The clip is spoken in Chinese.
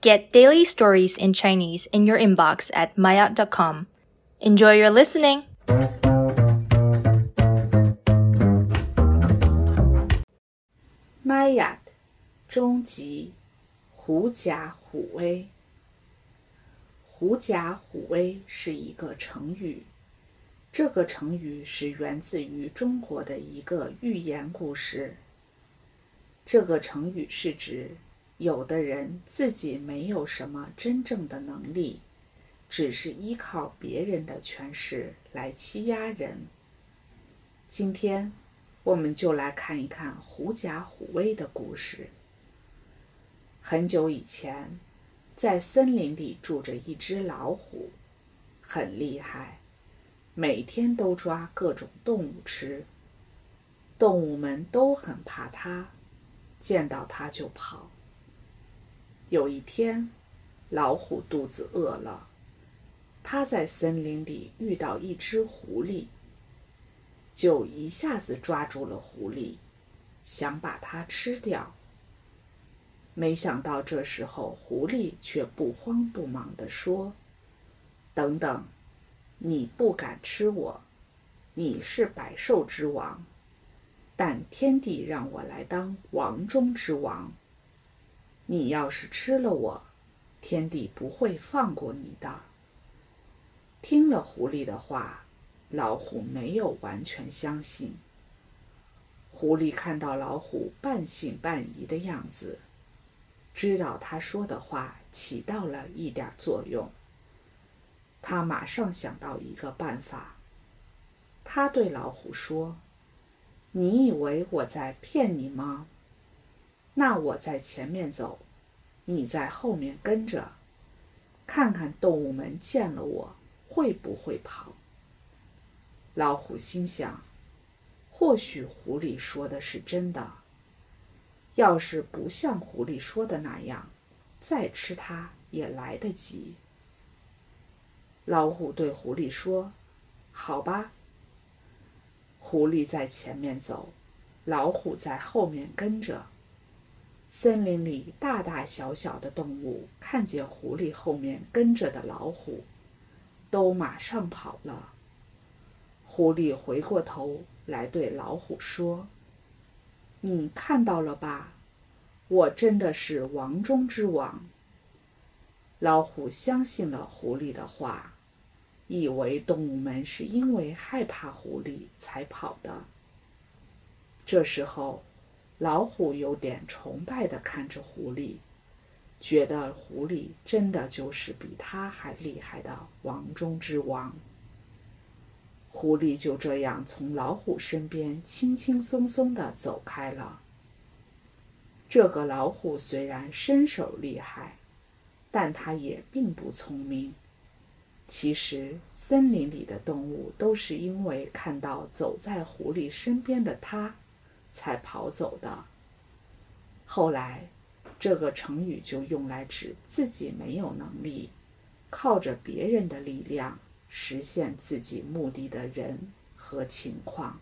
Get daily stories in Chinese in your inbox at maya.com. Enjoy your listening! 玛雅终极狐假虎威。狐假虎威是一个成语，这个成语是源自于中国的一个寓言故事。这个成语是指 有的人自己没有什么真正的能力，只是依靠别人的权势来欺压人。今天，我们就来看一看狐假虎威的故事。很久以前。在森林里住着一只老虎，很厉害，每天都抓各种动物吃。动物们都很怕它，见到它就跑。有一天，老虎肚子饿了，它在森林里遇到一只狐狸，就一下子抓住了狐狸，想把它吃掉。没想到这时候，狐狸却不慌不忙地说：“等等，你不敢吃我，你是百兽之王，但天帝让我来当王中之王。你要是吃了我，天帝不会放过你的。”听了狐狸的话，老虎没有完全相信。狐狸看到老虎半信半疑的样子。知道他说的话起到了一点作用，他马上想到一个办法。他对老虎说：“你以为我在骗你吗？那我在前面走，你在后面跟着，看看动物们见了我会不会跑。”老虎心想：“或许狐狸说的是真的。”要是不像狐狸说的那样，再吃它也来得及。老虎对狐狸说：“好吧。”狐狸在前面走，老虎在后面跟着。森林里大大小小的动物看见狐狸后面跟着的老虎，都马上跑了。狐狸回过头来对老虎说。你看到了吧？我真的是王中之王。老虎相信了狐狸的话，以为动物们是因为害怕狐狸才跑的。这时候，老虎有点崇拜地看着狐狸，觉得狐狸真的就是比他还厉害的王中之王。狐狸就这样从老虎身边轻轻松松地走开了。这个老虎虽然身手厉害，但它也并不聪明。其实，森林里的动物都是因为看到走在狐狸身边的它，才跑走的。后来，这个成语就用来指自己没有能力，靠着别人的力量。实现自己目的的人和情况。